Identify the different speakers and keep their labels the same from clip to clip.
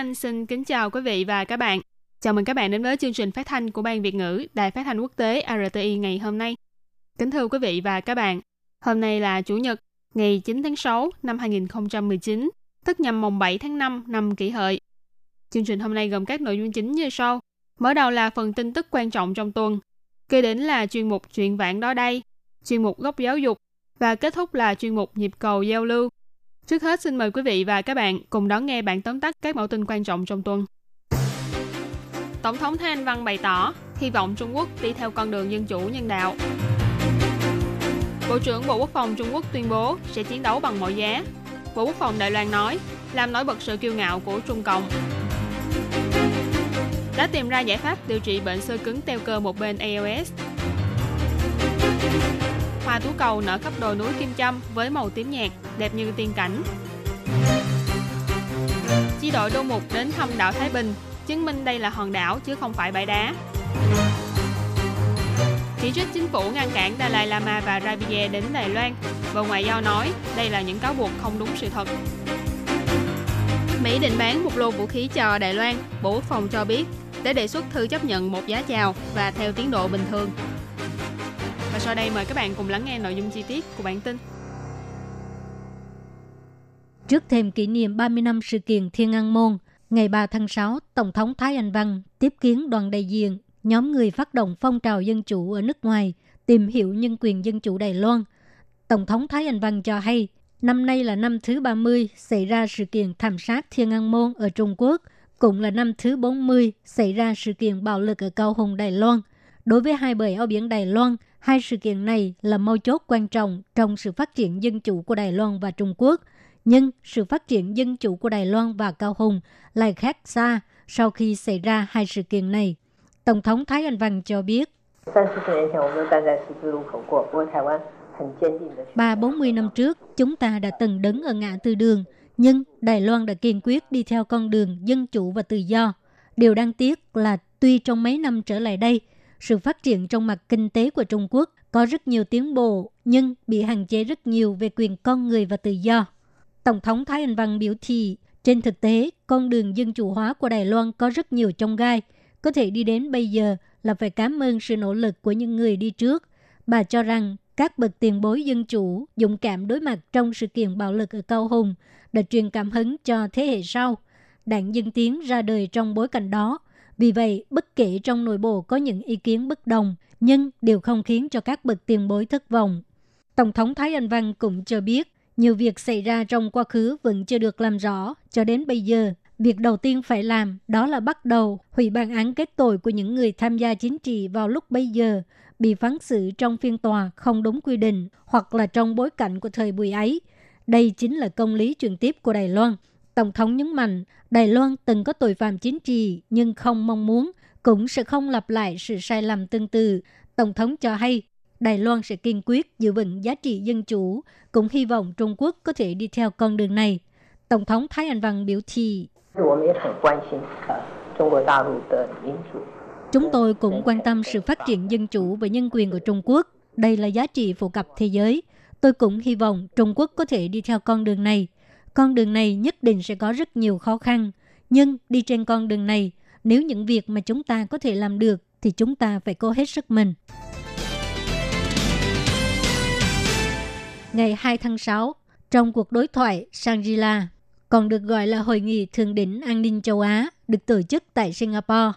Speaker 1: Anh xin kính chào quý vị và các bạn. Chào mừng các bạn đến với chương trình phát thanh của Ban Việt ngữ Đài Phát thanh Quốc tế RTI ngày hôm nay. Kính thưa quý vị và các bạn, hôm nay là Chủ nhật, ngày 9 tháng 6 năm 2019, tức nhằm mùng 7 tháng 5 năm kỷ hợi. Chương trình hôm nay gồm các nội dung chính như sau. Mở đầu là phần tin tức quan trọng trong tuần, kế đến là chuyên mục chuyện vạn đó đây, chuyên mục góc giáo dục và kết thúc là chuyên mục nhịp cầu giao lưu. Trước hết, xin mời quý vị và các bạn cùng đón nghe bản tóm tắt các mẫu tin quan trọng trong tuần. Tổng thống Thái Anh Văn bày tỏ hy vọng Trung Quốc đi theo con đường dân chủ, nhân đạo. Bộ trưởng Bộ Quốc phòng Trung Quốc tuyên bố sẽ chiến đấu bằng mọi giá. Bộ Quốc phòng Đài Loan nói, làm nổi bật sự kiêu ngạo của Trung Cộng. Đã tìm ra giải pháp điều trị bệnh sơ cứng teo cơ một bên ALS. Hoa tú cầu nở khắp đồi núi Kim Châm với màu tím nhạt, đẹp như tiên cảnh. Chi đội đô mục đến thăm đảo Thái Bình, chứng minh đây là hòn đảo chứ không phải bãi đá. Chỉ trích chính phủ ngăn cản Dalai Lama và Rabie đến Đài Loan. Bộ Ngoại giao nói đây là những cáo buộc không đúng sự thật. Mỹ định bán một lô vũ khí cho Đài Loan, Bộ Quốc phòng cho biết để đề xuất thư chấp nhận một giá chào và theo tiến độ bình thường. Và sau đây mời các bạn cùng lắng nghe nội dung chi tiết của bản tin.
Speaker 2: Trước thêm kỷ niệm 30 năm sự kiện Thiên An Môn, ngày 3 tháng 6, Tổng thống Thái Anh Văn tiếp kiến đoàn đại diện nhóm người phát động phong trào dân chủ ở nước ngoài tìm hiểu nhân quyền dân chủ Đài Loan. Tổng thống Thái Anh Văn cho hay, năm nay là năm thứ 30 xảy ra sự kiện thảm sát Thiên An Môn ở Trung Quốc, cũng là năm thứ 40 xảy ra sự kiện bạo lực ở Cao Hùng, Đài Loan. Đối với hai bờ eo biển Đài Loan, hai sự kiện này là mấu chốt quan trọng trong sự phát triển dân chủ của Đài Loan và Trung Quốc. Nhưng sự phát triển dân chủ của Đài Loan và Cao Hùng lại khác xa sau khi xảy ra hai sự kiện này. Tổng thống Thái Anh Văn cho biết, ba bốn mươi năm trước, chúng ta đã từng đứng ở ngã tư đường, nhưng Đài Loan đã kiên quyết đi theo con đường dân chủ và tự do. Điều đáng tiếc là tuy trong mấy năm trở lại đây, sự phát triển trong mặt kinh tế của Trung Quốc có rất nhiều tiến bộ, nhưng bị hạn chế rất nhiều về quyền con người và tự do. Tổng thống Thái Anh Văn biểu thị, trên thực tế, con đường dân chủ hóa của Đài Loan có rất nhiều trong gai. Có thể đi đến bây giờ là phải cảm ơn sự nỗ lực của những người đi trước. Bà cho rằng các bậc tiền bối dân chủ dũng cảm đối mặt trong sự kiện bạo lực ở Cao Hùng đã truyền cảm hứng cho thế hệ sau. Đảng Dân Tiến ra đời trong bối cảnh đó. Vì vậy, bất kể trong nội bộ có những ý kiến bất đồng, nhưng đều không khiến cho các bậc tiền bối thất vọng. Tổng thống Thái Anh Văn cũng cho biết, nhiều việc xảy ra trong quá khứ vẫn chưa được làm rõ cho đến bây giờ. Việc đầu tiên phải làm đó là bắt đầu hủy bản án kết tội của những người tham gia chính trị vào lúc bây giờ bị phán xử trong phiên tòa không đúng quy định hoặc là trong bối cảnh của thời buổi ấy. Đây chính là công lý truyền tiếp của Đài Loan. Tổng thống nhấn mạnh, Đài Loan từng có tội phạm chính trị nhưng không mong muốn, cũng sẽ không lặp lại sự sai lầm tương tự. Tổng thống cho hay, Đài Loan sẽ kiên quyết giữ vững giá trị dân chủ, cũng hy vọng Trung Quốc có thể đi theo con đường này. Tổng thống Thái Anh Văn biểu thị, Chúng tôi cũng quan tâm sự phát triển dân chủ và nhân quyền của Trung Quốc. Đây là giá trị phổ cập thế giới. Tôi cũng hy vọng Trung Quốc có thể đi theo con đường này. Con đường này nhất định sẽ có rất nhiều khó khăn. Nhưng đi trên con đường này, nếu những việc mà chúng ta có thể làm được, thì chúng ta phải cố hết sức mình. Ngày 2 tháng 6, trong cuộc đối thoại Shangri-La, còn được gọi là Hội nghị Thượng đỉnh An ninh châu Á, được tổ chức tại Singapore.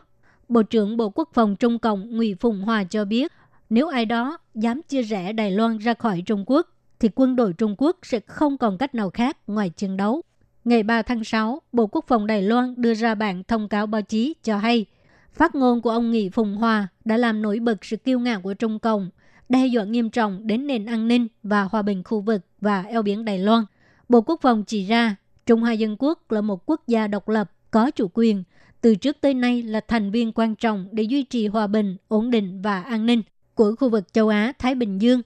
Speaker 2: Bộ trưởng Bộ Quốc phòng Trung Cộng Ngụy Phùng Hòa cho biết, nếu ai đó dám chia rẽ Đài Loan ra khỏi Trung Quốc, thì quân đội Trung Quốc sẽ không còn cách nào khác ngoài chiến đấu. Ngày 3 tháng 6, Bộ Quốc phòng Đài Loan đưa ra bản thông cáo báo chí cho hay, phát ngôn của ông Nghị Phùng Hòa đã làm nổi bật sự kiêu ngạo của Trung Cộng, đe dọa nghiêm trọng đến nền an ninh và hòa bình khu vực và eo biển Đài Loan. Bộ Quốc phòng chỉ ra, Trung Hoa Dân Quốc là một quốc gia độc lập, có chủ quyền, từ trước tới nay là thành viên quan trọng để duy trì hòa bình, ổn định và an ninh của khu vực châu Á Thái Bình Dương.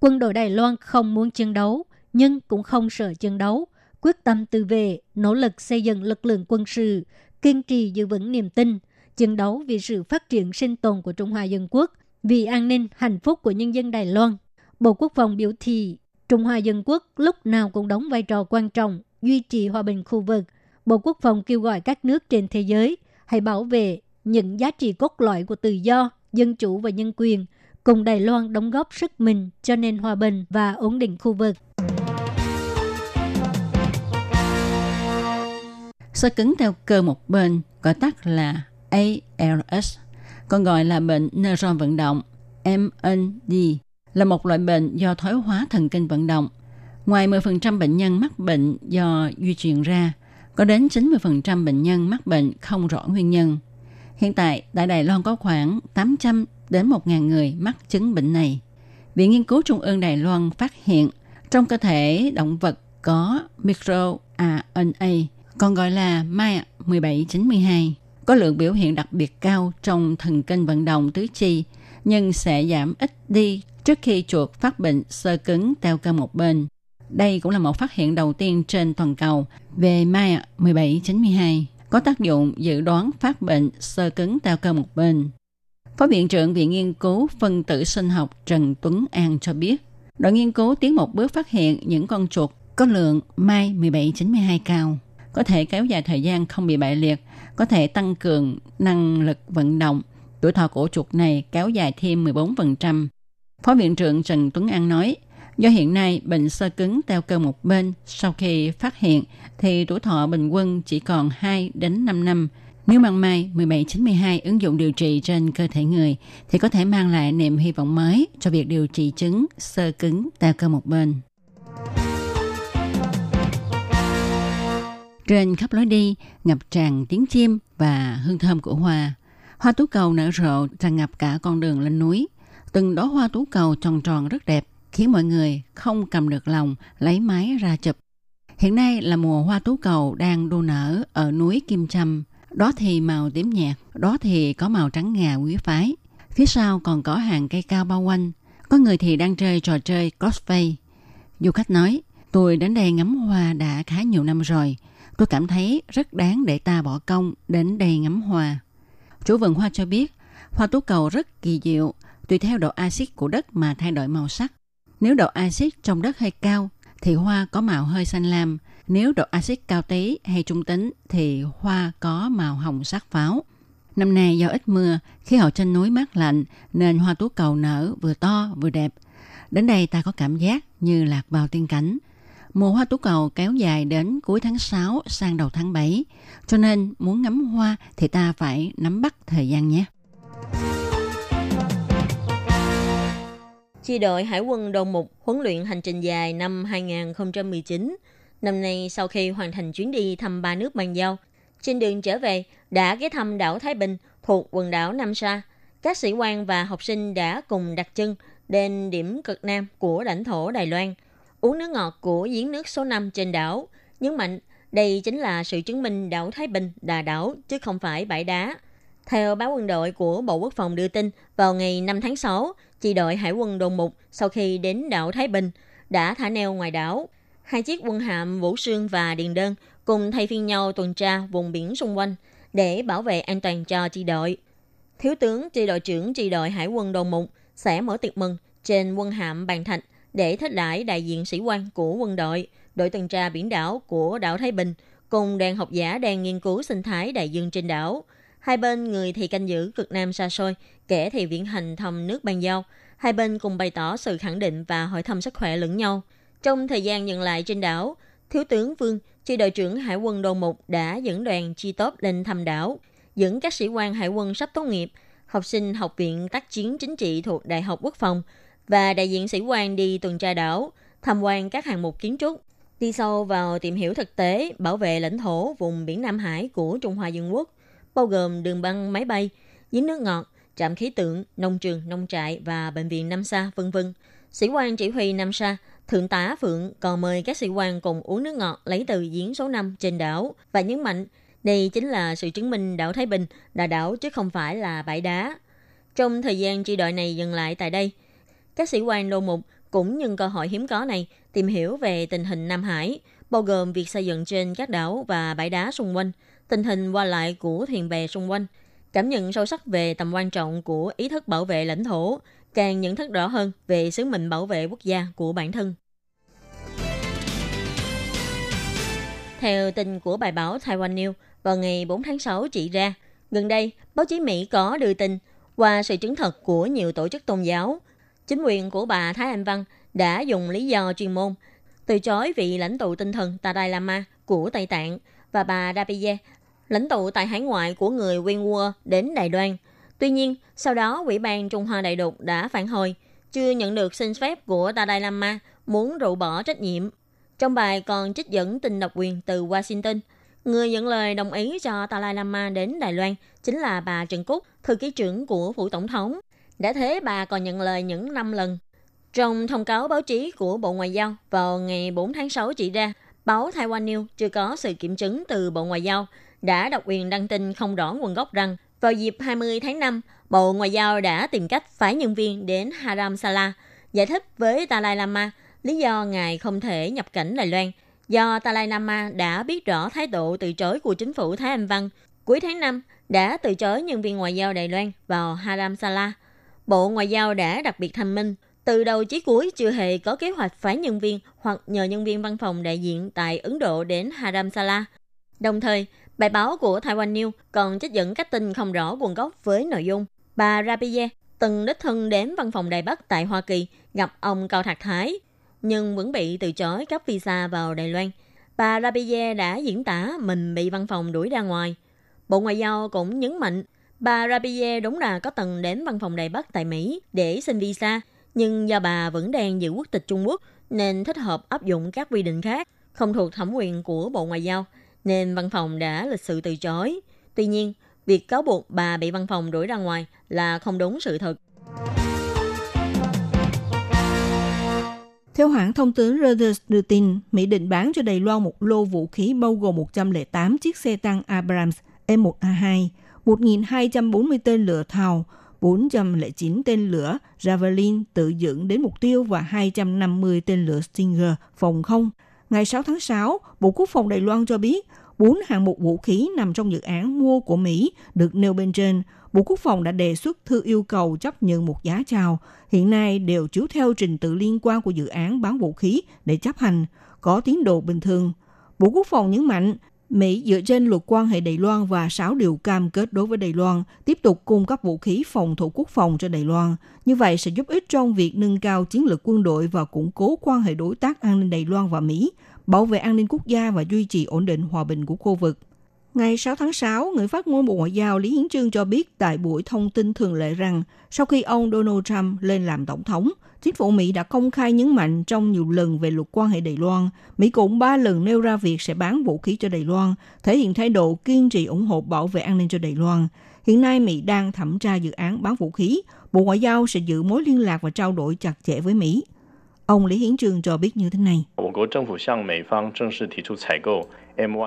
Speaker 2: Quân đội Đài Loan không muốn chiến đấu, nhưng cũng không sợ chiến đấu, quyết tâm tự vệ, nỗ lực xây dựng lực lượng quân sự, kiên trì giữ vững niềm tin, chiến đấu vì sự phát triển sinh tồn của Trung Hoa Dân Quốc, vì an ninh, hạnh phúc của nhân dân Đài Loan. Bộ Quốc phòng biểu thị Trung Hoa Dân Quốc lúc nào cũng đóng vai trò quan trọng duy trì hòa bình khu vực. Bộ Quốc phòng kêu gọi các nước trên thế giới hãy bảo vệ những giá trị cốt lõi của tự do, dân chủ và nhân quyền, cùng Đài Loan đóng góp sức mình cho nền hòa bình và ổn định khu vực.
Speaker 3: Sơ cứng theo cơ một bên, gọi tắt là ALS, còn gọi là bệnh neuron vận động, MND, là một loại bệnh do thoái hóa thần kinh vận động. Ngoài 10% bệnh nhân mắc bệnh do di truyền ra, có đến 90% bệnh nhân mắc bệnh không rõ nguyên nhân. Hiện tại, tại Đài Loan có khoảng 800 đến 1.000 người mắc chứng bệnh này. Viện Nghiên cứu Trung ương Đài Loan phát hiện trong cơ thể động vật có microRNA, còn gọi là MAIA 1792, có lượng biểu hiện đặc biệt cao trong thần kinh vận động tứ chi, nhưng sẽ giảm ít đi trước khi chuột phát bệnh sơ cứng teo cơ một bên. Đây cũng là một phát hiện đầu tiên trên toàn cầu về MAIA 1792, có tác dụng dự đoán phát bệnh sơ cứng teo cơ một bên. Phó Viện trưởng Viện Nghiên cứu Phân tử sinh học Trần Tuấn An cho biết, đội nghiên cứu tiến một bước phát hiện những con chuột có lượng MAI 1792 cao, có thể kéo dài thời gian không bị bại liệt, có thể tăng cường năng lực vận động. Tuổi thọ của chuột này kéo dài thêm 14%. Phó Viện trưởng Trần Tuấn An nói, Do hiện nay bệnh sơ cứng teo cơ một bên sau khi phát hiện thì tuổi thọ bình quân chỉ còn 2 đến 5 năm. Nếu mang mai 1792 ứng dụng điều trị trên cơ thể người thì có thể mang lại niềm hy vọng mới cho việc điều trị chứng sơ cứng tại cơ một bên. Trên khắp lối đi, ngập tràn tiếng chim và hương thơm của hoa. Hoa tú cầu nở rộ tràn ngập cả con đường lên núi. Từng đóa hoa tú cầu tròn tròn rất đẹp, khiến mọi người không cầm được lòng lấy máy ra chụp. Hiện nay là mùa hoa tú cầu đang đua nở ở núi Kim Trâm. Đó thì màu tím nhạt, đó thì có màu trắng ngà quý phái. Phía sau còn có hàng cây cao bao quanh. Có người thì đang chơi trò chơi cosplay. Du khách nói, tôi đến đây ngắm hoa đã khá nhiều năm rồi. Tôi cảm thấy rất đáng để ta bỏ công đến đây ngắm hoa. Chủ vườn hoa cho biết, hoa tú cầu rất kỳ diệu, tùy theo độ axit của đất mà thay đổi màu sắc. Nếu độ axit trong đất hơi cao thì hoa có màu hơi xanh lam. Nếu độ axit cao tí hay trung tính thì hoa có màu hồng sắc pháo. Năm nay do ít mưa, khí hậu trên núi mát lạnh nên hoa tú cầu nở vừa to vừa đẹp. Đến đây ta có cảm giác như lạc vào tiên cảnh. Mùa hoa tú cầu kéo dài đến cuối tháng 6 sang đầu tháng 7, cho nên muốn ngắm hoa thì ta phải nắm bắt thời gian nhé.
Speaker 4: Chi đội Hải quân đầu Mục huấn luyện hành trình dài năm 2019. Năm nay sau khi hoàn thành chuyến đi thăm ba nước bàn giao, trên đường trở về đã ghé thăm đảo Thái Bình thuộc quần đảo Nam Sa. Các sĩ quan và học sinh đã cùng đặt chân đến điểm cực nam của lãnh thổ Đài Loan, uống nước ngọt của giếng nước số 5 trên đảo. Nhấn mạnh đây chính là sự chứng minh đảo Thái Bình là đảo chứ không phải bãi đá. Theo báo quân đội của Bộ Quốc phòng đưa tin, vào ngày 5 tháng 6, chi đội Hải quân Đồn Mục sau khi đến đảo Thái Bình đã thả neo ngoài đảo. Hai chiếc quân hạm Vũ Sương và Điền Đơn cùng thay phiên nhau tuần tra vùng biển xung quanh để bảo vệ an toàn cho chi đội. Thiếu tướng chi đội trưởng chi đội Hải quân Đồn Mục sẽ mở tiệc mừng trên quân hạm Bàn Thạch để thích đãi đại diện sĩ quan của quân đội, đội tuần tra biển đảo của đảo Thái Bình cùng đoàn học giả đang nghiên cứu sinh thái đại dương trên đảo – Hai bên người thì canh giữ cực nam xa xôi, kẻ thì viễn hành thăm nước ban giao. Hai bên cùng bày tỏ sự khẳng định và hỏi thăm sức khỏe lẫn nhau. Trong thời gian nhận lại trên đảo, Thiếu tướng Vương, chi đội trưởng Hải quân Đô Mục đã dẫn đoàn chi tốt lên thăm đảo, dẫn các sĩ quan hải quân sắp tốt nghiệp, học sinh học viện tác chiến chính trị thuộc Đại học Quốc phòng và đại diện sĩ quan đi tuần tra đảo, tham quan các hạng mục kiến trúc, đi sâu vào tìm hiểu thực tế bảo vệ lãnh thổ vùng biển Nam Hải của Trung Hoa Dân Quốc bao gồm đường băng máy bay, giếng nước ngọt, trạm khí tượng, nông trường, nông trại và bệnh viện Nam Sa, vân vân. Sĩ quan chỉ huy Nam Sa Thượng tá Phượng còn mời các sĩ quan cùng uống nước ngọt lấy từ giếng số 5 trên đảo và nhấn mạnh đây chính là sự chứng minh đảo Thái Bình là đảo chứ không phải là bãi đá. Trong thời gian tri đội này dừng lại tại đây, các sĩ quan đô mục cũng nhân cơ hội hiếm có này tìm hiểu về tình hình Nam Hải, bao gồm việc xây dựng trên các đảo và bãi đá xung quanh, tình hình qua lại của thuyền bè xung quanh, cảm nhận sâu sắc về tầm quan trọng của ý thức bảo vệ lãnh thổ, càng nhận thức rõ hơn về sứ mệnh bảo vệ quốc gia của bản thân. Theo tin của bài báo Taiwan News vào ngày 4 tháng 6 chỉ ra, gần đây báo chí Mỹ có đưa tin qua sự chứng thật của nhiều tổ chức tôn giáo, chính quyền của bà Thái Anh Văn đã dùng lý do chuyên môn từ chối vị lãnh tụ tinh thần Dalai Lama của Tây Tạng và bà Dapiye, lãnh tụ tại hải ngoại của người Uyghur đến Đài Loan. Tuy nhiên, sau đó Ủy ban Trung Hoa Đại Lục đã phản hồi, chưa nhận được xin phép của Dalai Lama muốn rũ bỏ trách nhiệm. Trong bài còn trích dẫn tin độc quyền từ Washington, người nhận lời đồng ý cho Dalai Lama đến Đài Loan chính là bà Trần Cúc, thư ký trưởng của phủ tổng thống. Đã thế bà còn nhận lời những năm lần trong thông cáo báo chí của Bộ Ngoại giao vào ngày 4 tháng 6 chỉ ra, báo Taiwan News chưa có sự kiểm chứng từ Bộ Ngoại giao đã độc quyền đăng tin không rõ nguồn gốc rằng vào dịp 20 tháng 5, Bộ Ngoại giao đã tìm cách phái nhân viên đến Haram Sala giải thích với Dalai Lama lý do ngài không thể nhập cảnh Đài Loan do Dalai Lama đã biết rõ thái độ từ chối của chính phủ Thái Anh Văn cuối tháng 5 đã từ chối nhân viên ngoại giao Đài Loan vào Haram Sala. Bộ Ngoại giao đã đặc biệt thanh minh từ đầu chí cuối chưa hề có kế hoạch phái nhân viên hoặc nhờ nhân viên văn phòng đại diện tại Ấn Độ đến Haramsala. Đồng thời, bài báo của Taiwan News còn trích dẫn các tin không rõ nguồn gốc với nội dung bà Rabie từng đích thân đến văn phòng Đài Bắc tại Hoa Kỳ gặp ông Cao Thạc Thái, nhưng vẫn bị từ chối cấp visa vào Đài Loan. Bà Rabie đã diễn tả mình bị văn phòng đuổi ra ngoài. Bộ Ngoại giao cũng nhấn mạnh bà Rabie đúng là có từng đến văn phòng Đài Bắc tại Mỹ để xin visa, nhưng do bà vẫn đang giữ quốc tịch Trung Quốc nên thích hợp áp dụng các quy định khác không thuộc thẩm quyền của Bộ Ngoại giao, nên văn phòng đã lịch sự từ chối. Tuy nhiên, việc cáo buộc bà bị văn phòng đuổi ra ngoài là không đúng sự thật.
Speaker 5: Theo hãng thông tấn Reuters đưa tin, Mỹ định bán cho Đài Loan một lô vũ khí bao gồm 108 chiếc xe tăng Abrams e M1A2, 1.240 tên lửa thào, 409 tên lửa Javelin tự dựng đến mục tiêu và 250 tên lửa Stinger phòng không. Ngày 6 tháng 6, Bộ Quốc phòng Đài Loan cho biết, bốn hạng mục vũ khí nằm trong dự án mua của Mỹ được nêu bên trên. Bộ Quốc phòng đã đề xuất thư yêu cầu chấp nhận một giá chào. Hiện nay đều chiếu theo trình tự liên quan của dự án bán vũ khí để chấp hành, có tiến độ bình thường. Bộ Quốc phòng nhấn mạnh, Mỹ dựa trên luật quan hệ Đài Loan và 6 điều cam kết đối với Đài Loan, tiếp tục cung cấp vũ khí phòng thủ quốc phòng cho Đài Loan. Như vậy sẽ giúp ích trong việc nâng cao chiến lược quân đội và củng cố quan hệ đối tác an ninh Đài Loan và Mỹ, bảo vệ an ninh quốc gia và duy trì ổn định hòa bình của khu vực. Ngày 6 tháng 6, người phát ngôn Bộ Ngoại giao Lý Hiến Trương cho biết tại buổi thông tin thường lệ rằng sau khi ông Donald Trump lên làm tổng thống, chính phủ Mỹ đã công khai nhấn mạnh trong nhiều lần về luật quan hệ Đài Loan. Mỹ cũng ba lần nêu ra việc sẽ bán vũ khí cho Đài Loan, thể hiện thái độ kiên trì ủng hộ bảo vệ an ninh cho Đài Loan. Hiện nay Mỹ đang thẩm tra dự án bán vũ khí. Bộ Ngoại giao sẽ giữ mối liên lạc và trao đổi chặt chẽ với Mỹ. Ông Lý Hiến Trường cho biết như thế này.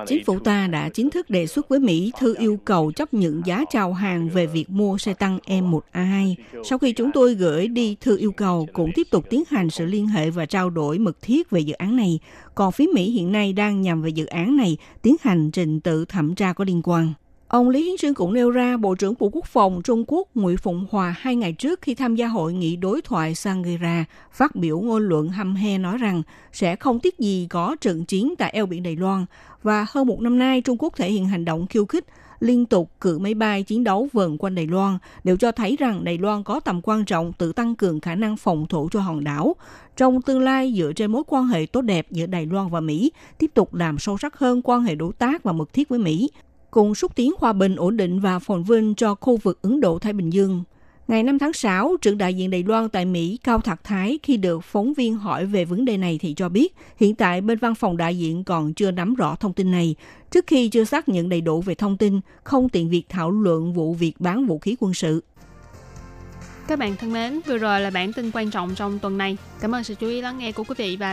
Speaker 5: Chính phủ ta đã chính thức đề xuất với Mỹ thư yêu cầu chấp nhận giá chào hàng về việc mua xe tăng M1A2. Sau khi chúng tôi gửi đi thư yêu cầu, cũng tiếp tục tiến hành sự liên hệ và trao đổi mật thiết về dự án này. Còn phía Mỹ hiện nay đang nhằm về dự án này tiến hành trình tự thẩm tra có liên quan. Ông Lý Hiến Trương cũng nêu ra Bộ trưởng Bộ Quốc phòng Trung Quốc Nguyễn Phụng Hòa hai ngày trước khi tham gia hội nghị đối thoại Sangira phát biểu ngôn luận hăm he nói rằng sẽ không tiếc gì có trận chiến tại eo biển Đài Loan và hơn một năm nay Trung Quốc thể hiện hành động khiêu khích liên tục cử máy bay chiến đấu vần quanh Đài Loan đều cho thấy rằng Đài Loan có tầm quan trọng tự tăng cường khả năng phòng thủ cho hòn đảo. Trong tương lai dựa trên mối quan hệ tốt đẹp giữa Đài Loan và Mỹ, tiếp tục làm sâu sắc hơn quan hệ đối tác và mật thiết với Mỹ, cùng xúc tiến hòa bình ổn định và phồn vinh cho khu vực Ấn Độ-Thái Bình Dương. Ngày 5 tháng 6, trưởng đại diện Đài Loan tại Mỹ Cao Thạc Thái khi được phóng viên hỏi về vấn đề này thì cho biết hiện tại bên văn phòng đại diện còn chưa nắm rõ thông tin này. Trước khi chưa xác nhận đầy đủ về thông tin, không tiện việc thảo luận vụ việc bán vũ khí quân sự.
Speaker 1: Các bạn thân mến, vừa rồi là bản tin quan trọng trong tuần này. Cảm ơn sự chú ý lắng nghe của quý vị và